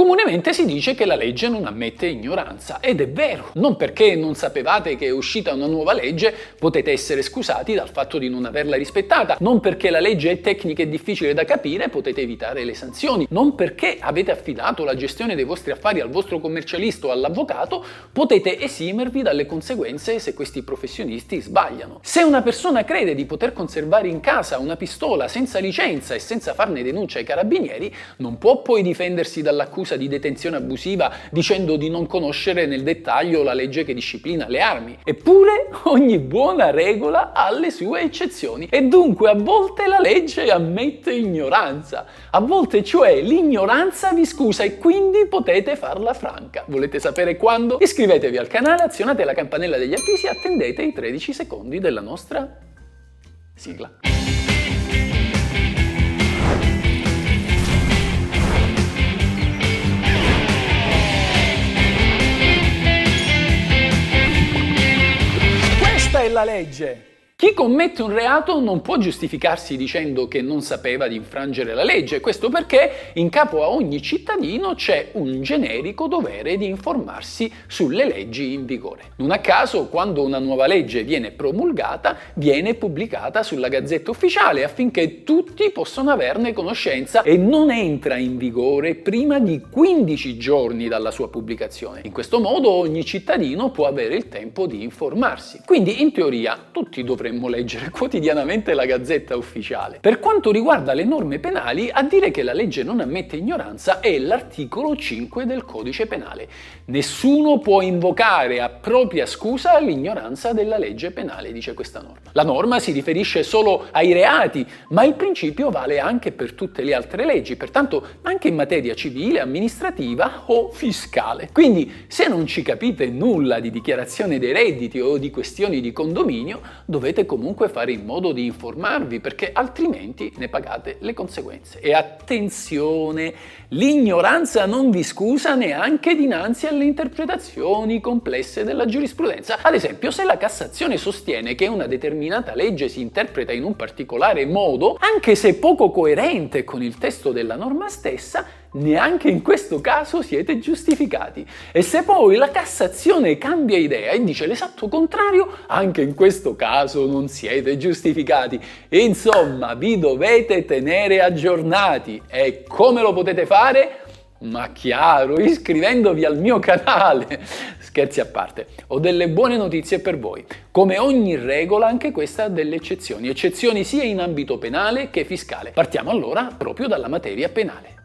Comunemente si dice che la legge non ammette ignoranza ed è vero, non perché non sapevate che è uscita una nuova legge potete essere scusati dal fatto di non averla rispettata, non perché la legge è tecnica e difficile da capire potete evitare le sanzioni, non perché avete affidato la gestione dei vostri affari al vostro commercialista o all'avvocato potete esimervi dalle conseguenze se questi professionisti sbagliano. Se una persona crede di poter conservare in casa una pistola senza licenza e senza farne denuncia ai carabinieri, non può poi difendersi dall'accusa accusa di detenzione abusiva dicendo di non conoscere nel dettaglio la legge che disciplina le armi. Eppure ogni buona regola ha le sue eccezioni e dunque a volte la legge ammette ignoranza. A volte cioè l'ignoranza vi scusa e quindi potete farla franca. Volete sapere quando? Iscrivetevi al canale, azionate la campanella degli avvisi e attendete i 13 secondi della nostra sigla. La legge. Chi commette un reato non può giustificarsi dicendo che non sapeva di infrangere la legge, questo perché in capo a ogni cittadino c'è un generico dovere di informarsi sulle leggi in vigore. Non a caso, quando una nuova legge viene promulgata, viene pubblicata sulla Gazzetta Ufficiale affinché tutti possano averne conoscenza e non entra in vigore prima di 15 giorni dalla sua pubblicazione. In questo modo ogni cittadino può avere il tempo di informarsi. Quindi in teoria tutti dovremmo dovremmo leggere quotidianamente la Gazzetta Ufficiale. Per quanto riguarda le norme penali, a dire che la legge non ammette ignoranza è l'articolo 5 del Codice Penale. Nessuno può invocare a propria scusa l'ignoranza della legge penale, dice questa norma. La norma si riferisce solo ai reati, ma il principio vale anche per tutte le altre leggi, pertanto anche in materia civile, amministrativa o fiscale. Quindi, se non ci capite nulla di dichiarazione dei redditi o di questioni di condominio, dovete dovete comunque fare in modo di informarvi perché altrimenti ne pagate le conseguenze. E attenzione, l'ignoranza non vi scusa neanche dinanzi alle interpretazioni complesse della giurisprudenza. Ad esempio, se la Cassazione sostiene che una determinata legge si interpreta in un particolare modo, anche se poco coerente con il testo della norma stessa, neanche in questo caso siete giustificati. E se poi la Cassazione cambia idea e dice l'esatto contrario, anche in questo caso non siete giustificati. Insomma, vi dovete tenere aggiornati. E come lo potete fare? Ma chiaro, iscrivendovi al mio canale. Scherzi a parte, ho delle buone notizie per voi. Come ogni regola, anche questa ha delle eccezioni. Eccezioni sia in ambito penale che fiscale. Partiamo allora proprio dalla materia penale.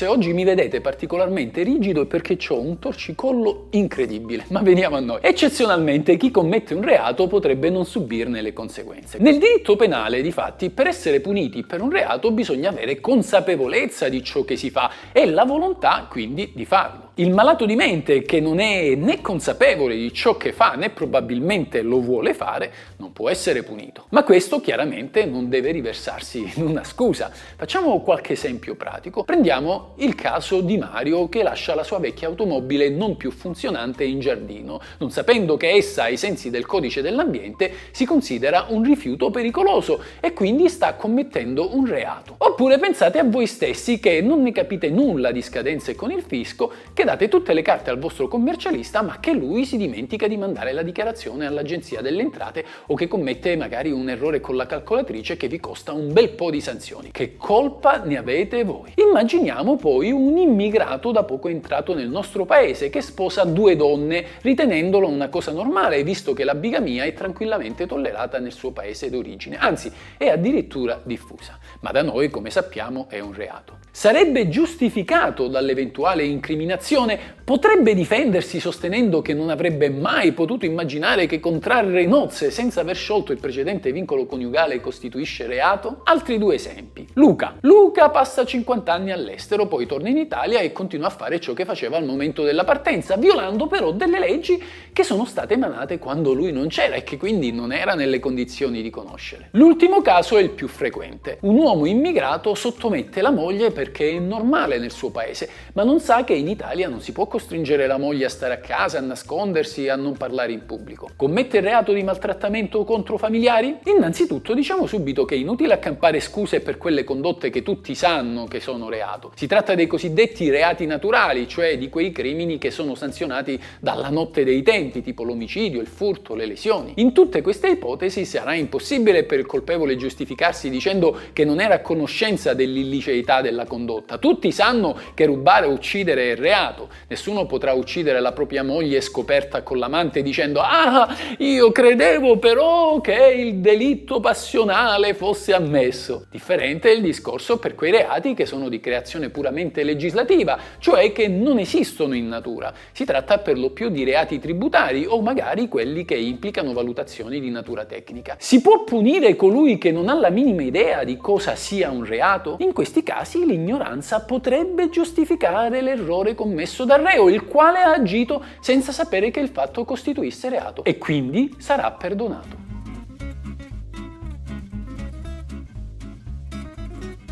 Se oggi mi vedete particolarmente rigido è perché ho un torcicollo incredibile, ma veniamo a noi. Eccezionalmente chi commette un reato potrebbe non subirne le conseguenze. Nel diritto penale, difatti, per essere puniti per un reato bisogna avere consapevolezza di ciò che si fa e la volontà quindi di farlo. Il malato di mente che non è né consapevole di ciò che fa né probabilmente lo vuole fare non può essere punito. Ma questo chiaramente non deve riversarsi in una scusa. Facciamo qualche esempio pratico. Prendiamo il caso di Mario che lascia la sua vecchia automobile non più funzionante in giardino, non sapendo che essa ai sensi del codice dell'ambiente si considera un rifiuto pericoloso e quindi sta commettendo un reato. Oppure pensate a voi stessi che non ne capite nulla di scadenze con il fisco, che date tutte le carte al vostro commercialista, ma che lui si dimentica di mandare la dichiarazione all'agenzia delle entrate o che commette magari un errore con la calcolatrice che vi costa un bel po' di sanzioni. Che colpa ne avete voi? Immaginiamo poi un immigrato da poco entrato nel nostro paese che sposa due donne, ritenendolo una cosa normale, visto che la bigamia è tranquillamente tollerata nel suo paese d'origine, anzi è addirittura diffusa. Ma da noi, come sappiamo, è un reato. Sarebbe giustificato dall'eventuale incriminazione, potrebbe difendersi sostenendo che non avrebbe mai potuto immaginare che contrarre nozze senza aver sciolto il precedente vincolo coniugale costituisce reato? Altri due esempi. Luca. Luca passa 50 anni all'estero, poi torna in Italia e continua a fare ciò che faceva al momento della partenza, violando però delle leggi che sono state emanate quando lui non c'era e che quindi non era nelle condizioni di conoscere. L'ultimo caso è il più frequente. Un uomo immigrato sottomette la moglie per perché è normale nel suo paese, ma non sa che in Italia non si può costringere la moglie a stare a casa, a nascondersi, a non parlare in pubblico. Commette il reato di maltrattamento contro familiari? Innanzitutto diciamo subito che è inutile accampare scuse per quelle condotte che tutti sanno che sono reato. Si tratta dei cosiddetti reati naturali, cioè di quei crimini che sono sanzionati dalla notte dei tempi, tipo l'omicidio, il furto, le lesioni. In tutte queste ipotesi sarà impossibile per il colpevole giustificarsi dicendo che non era a conoscenza dell'illiceità della condotta. Tutti sanno che rubare o uccidere è reato. Nessuno potrà uccidere la propria moglie scoperta con l'amante dicendo ah, io credevo però che il delitto passionale fosse ammesso. Differente è il discorso per quei reati che sono di creazione puramente legislativa, cioè che non esistono in natura. Si tratta per lo più di reati tributari o magari quelli che implicano valutazioni di natura tecnica. Si può punire colui che non ha la minima idea di cosa sia un reato? In questi casi l'ignoranza potrebbe giustificare l'errore commesso dal reo, il quale ha agito senza sapere che il fatto costituisse reato e quindi sarà perdonato.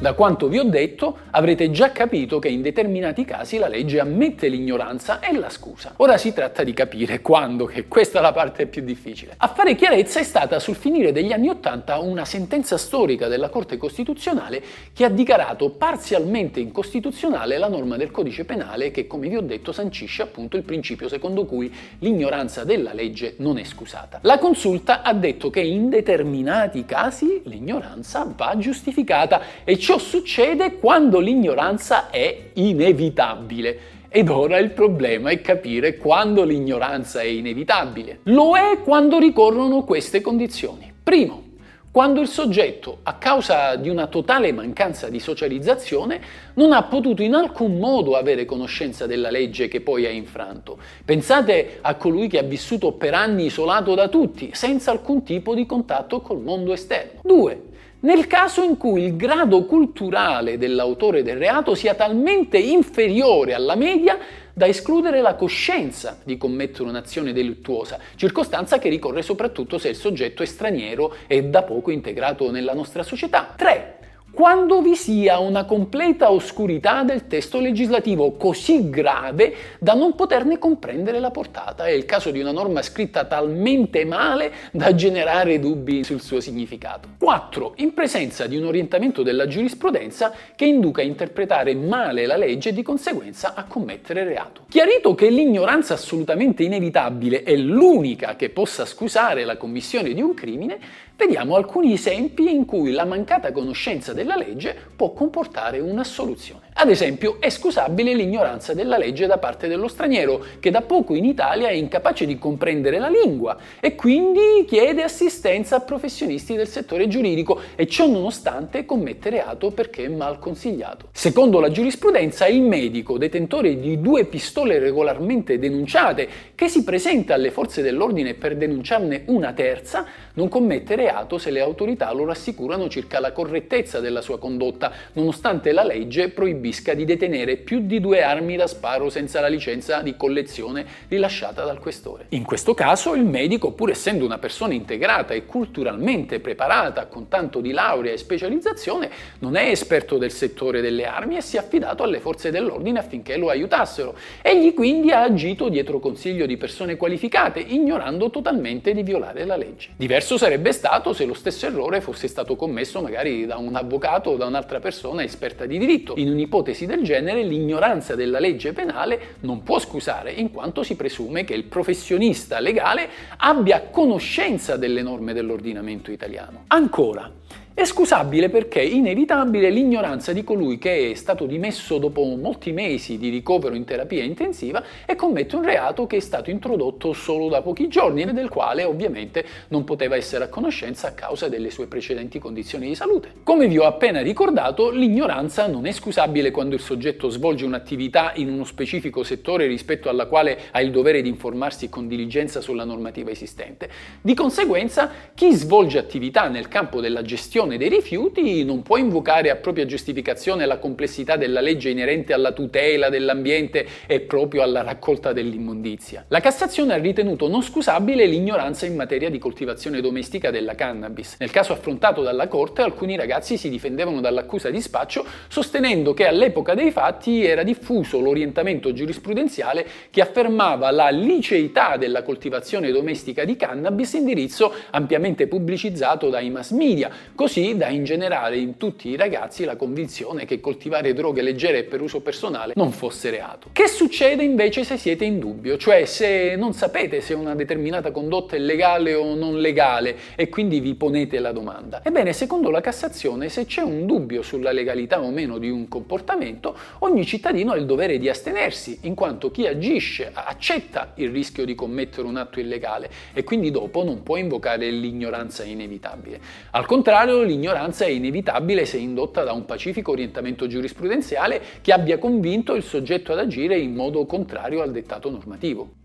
Da quanto vi ho detto, avrete già capito che in determinati casi la legge ammette l'ignoranza e la scusa. Ora si tratta di capire quando, che questa è la parte più difficile. A fare chiarezza è stata sul finire degli anni Ottanta una sentenza storica della Corte Costituzionale che ha dichiarato parzialmente incostituzionale la norma del codice penale che, come vi ho detto, sancisce appunto il principio secondo cui l'ignoranza della legge non è scusata. La consulta ha detto che in determinati casi l'ignoranza va giustificata e Ciò succede quando l'ignoranza è inevitabile. Ed ora il problema è capire quando l'ignoranza è inevitabile. Lo è quando ricorrono queste condizioni. Primo, quando il soggetto, a causa di una totale mancanza di socializzazione, non ha potuto in alcun modo avere conoscenza della legge che poi ha infranto. Pensate a colui che ha vissuto per anni isolato da tutti, senza alcun tipo di contatto col mondo esterno. 2 nel caso in cui il grado culturale dell'autore del reato sia talmente inferiore alla media da escludere la coscienza di commettere un'azione delittuosa, circostanza che ricorre soprattutto se il soggetto è straniero e da poco integrato nella nostra società. 3 quando vi sia una completa oscurità del testo legislativo così grave da non poterne comprendere la portata. È il caso di una norma scritta talmente male da generare dubbi sul suo significato. 4. In presenza di un orientamento della giurisprudenza che induca a interpretare male la legge e di conseguenza a commettere reato. Chiarito che l'ignoranza assolutamente inevitabile è l'unica che possa scusare la commissione di un crimine, vediamo alcuni esempi in cui la mancata conoscenza della legge può comportare una soluzione. Ad esempio, è scusabile l'ignoranza della legge da parte dello straniero, che da poco in Italia è incapace di comprendere la lingua e quindi chiede assistenza a professionisti del settore giuridico e ciò nonostante commette reato perché è mal consigliato. Secondo la giurisprudenza, il medico, detentore di due pistole regolarmente denunciate, che si presenta alle forze dell'ordine per denunciarne una terza, non commette reato se le autorità lo rassicurano circa la correttezza della sua condotta, nonostante la legge proibisca proibisca di detenere più di due armi da sparo senza la licenza di collezione rilasciata dal questore. In questo caso il medico, pur essendo una persona integrata e culturalmente preparata, con tanto di laurea e specializzazione, non è esperto del settore delle armi e si è affidato alle forze dell'ordine affinché lo aiutassero. Egli quindi ha agito dietro consiglio di persone qualificate, ignorando totalmente di violare la legge. Diverso sarebbe stato se lo stesso errore fosse stato commesso magari da un avvocato o da un'altra persona esperta di diritto. In un'ipotesi ipotesi del genere l'ignoranza della legge penale non può scusare, in quanto si presume che il professionista legale abbia conoscenza delle norme dell'ordinamento italiano. Ancora, è scusabile perché inevitabile l'ignoranza di colui che è stato dimesso dopo molti mesi di ricovero in terapia intensiva e commette un reato che è stato introdotto solo da pochi giorni e del quale ovviamente non poteva essere a conoscenza a causa delle sue precedenti condizioni di salute. Come vi ho appena ricordato, l'ignoranza non è scusabile quando il soggetto svolge un'attività in uno specifico settore rispetto alla quale ha il dovere di informarsi con diligenza sulla normativa esistente. Di conseguenza, chi svolge attività nel campo della gestione gestione dei rifiuti non può invocare a propria giustificazione la complessità della legge inerente alla tutela dell'ambiente e proprio alla raccolta dell'immondizia. La Cassazione ha ritenuto non scusabile l'ignoranza in materia di coltivazione domestica della cannabis. Nel caso affrontato dalla Corte, alcuni ragazzi si difendevano dall'accusa di spaccio sostenendo che all'epoca dei fatti era diffuso l'orientamento giurisprudenziale che affermava la liceità della coltivazione domestica di cannabis, indirizzo ampiamente pubblicizzato dai mass media, così da ingenerare in tutti i ragazzi la convinzione che coltivare droghe leggere per uso personale non fosse reato. Che succede invece se siete in dubbio, cioè se non sapete se una determinata condotta è legale o non legale e quindi vi ponete la domanda? Ebbene, secondo la Cassazione, se c'è un dubbio sulla legalità o meno di un comportamento, ogni cittadino ha il dovere di astenersi, in quanto chi agisce accetta il rischio di commettere un atto illegale e quindi dopo non può invocare l'ignoranza inevitabile. Al contrario, l'ignoranza è inevitabile se indotta da un pacifico orientamento giurisprudenziale che abbia convinto il soggetto ad agire in modo contrario al dettato normativo.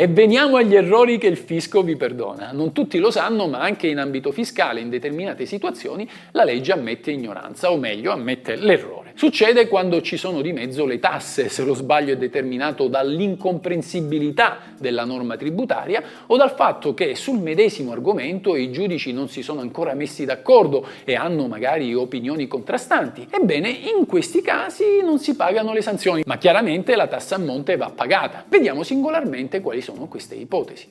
E veniamo agli errori che il fisco vi perdona. Non tutti lo sanno, ma anche in ambito fiscale, in determinate situazioni, la legge ammette ignoranza, o meglio, ammette l'errore. Succede quando ci sono di mezzo le tasse, se lo sbaglio è determinato dall'incomprensibilità della norma tributaria o dal fatto che sul medesimo argomento i giudici non si sono ancora messi d'accordo e hanno magari opinioni contrastanti. Ebbene, in questi casi non si pagano le sanzioni, ma chiaramente la tassa a monte va pagata. Vediamo singolarmente quali sono sono queste ipotesi.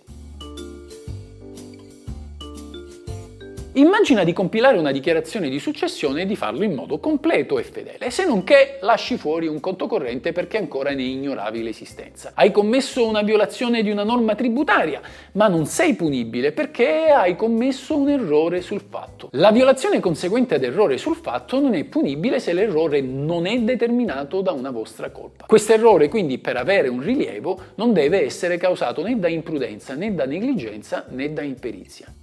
Immagina di compilare una dichiarazione di successione e di farlo in modo completo e fedele, se non che lasci fuori un conto corrente perché ancora ne ignoravi l'esistenza. Hai commesso una violazione di una norma tributaria, ma non sei punibile perché hai commesso un errore sul fatto. La violazione conseguente ad errore sul fatto non è punibile se l'errore non è determinato da una vostra colpa. Questo errore quindi per avere un rilievo non deve essere causato né da imprudenza né da negligenza né da imperizia.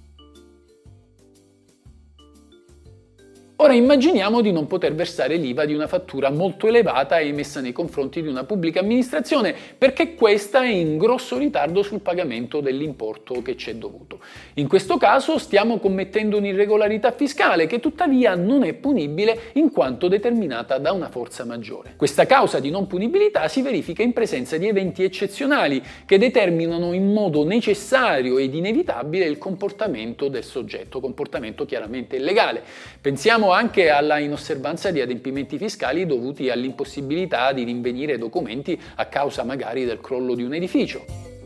Ora immaginiamo di non poter versare l'IVA di una fattura molto elevata emessa nei confronti di una pubblica amministrazione perché questa è in grosso ritardo sul pagamento dell'importo che ci è dovuto. In questo caso stiamo commettendo un'irregolarità fiscale che tuttavia non è punibile in quanto determinata da una forza maggiore. Questa causa di non punibilità si verifica in presenza di eventi eccezionali che determinano in modo necessario ed inevitabile il comportamento del soggetto, comportamento chiaramente illegale. Pensiamo Pensiamo anche alla inosservanza di adempimenti fiscali dovuti all'impossibilità di rinvenire documenti a causa magari del crollo di un edificio.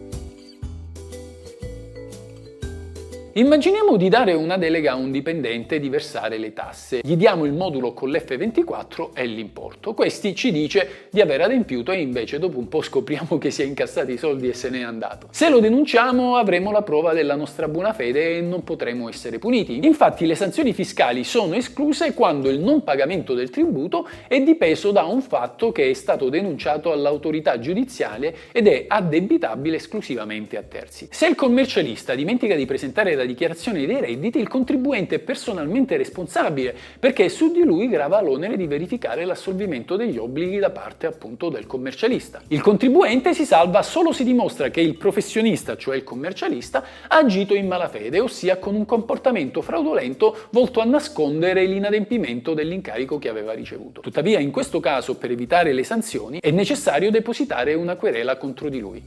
Immaginiamo di dare una delega a un dipendente di versare le tasse. Gli diamo il modulo con l'F24 e l'importo. Questi ci dice di aver adempiuto e invece dopo un po' scopriamo che si è incassato i soldi e se n'è andato. Se lo denunciamo avremo la prova della nostra buona fede e non potremo essere puniti. Infatti le sanzioni fiscali sono escluse quando il non pagamento del tributo è dipeso da un fatto che è stato denunciato all'autorità giudiziale ed è addebitabile esclusivamente a terzi. Se il commercialista dimentica di presentare della dichiarazione dei redditi, il contribuente è personalmente responsabile perché su di lui grava l'onere di verificare l'assolvimento degli obblighi da parte appunto del commercialista. Il contribuente si salva solo se dimostra che il professionista, cioè il commercialista, ha agito in malafede, ossia con un comportamento fraudolento volto a nascondere l'inadempimento dell'incarico che aveva ricevuto. Tuttavia, in questo caso, per evitare le sanzioni, è necessario depositare una querela contro di lui.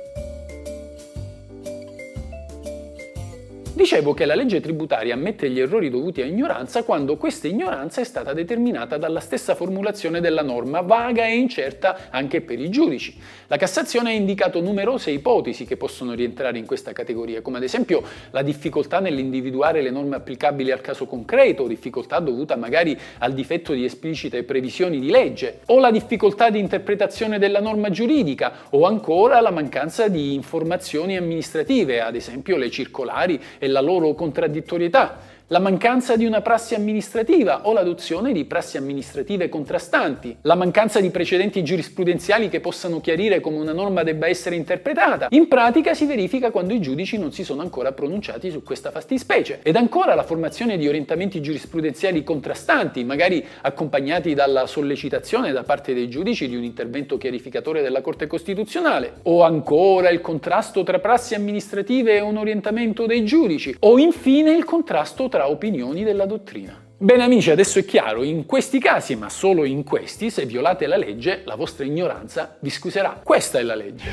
Dicevo che la legge tributaria ammette gli errori dovuti a ignoranza quando questa ignoranza è stata determinata dalla stessa formulazione della norma, vaga e incerta anche per i giudici. La Cassazione ha indicato numerose ipotesi che possono rientrare in questa categoria, come ad esempio la difficoltà nell'individuare le norme applicabili al caso concreto, difficoltà dovuta magari al difetto di esplicite previsioni di legge, o la difficoltà di interpretazione della norma giuridica, o ancora la mancanza di informazioni amministrative, ad esempio le circolari la loro contraddittorietà la mancanza di una prassi amministrativa o l'adozione di prassi amministrative contrastanti, la mancanza di precedenti giurisprudenziali che possano chiarire come una norma debba essere interpretata. In pratica si verifica quando i giudici non si sono ancora pronunciati su questa fattispecie. Ed ancora la formazione di orientamenti giurisprudenziali contrastanti, magari accompagnati dalla sollecitazione da parte dei giudici di un intervento chiarificatore della Corte Costituzionale, o ancora il contrasto tra prassi amministrative e un orientamento dei giudici, o infine il contrasto tra opinioni della dottrina. Bene amici, adesso è chiaro, in questi casi, ma solo in questi, se violate la legge, la vostra ignoranza vi scuserà. Questa è la legge.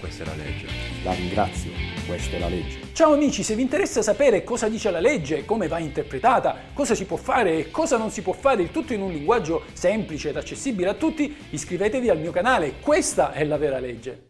Questa è la legge. La ringrazio, questa è la legge. Ciao amici, se vi interessa sapere cosa dice la legge, come va interpretata, cosa si può fare e cosa non si può fare, il tutto in un linguaggio semplice ed accessibile a tutti, iscrivetevi al mio canale, questa è la vera legge.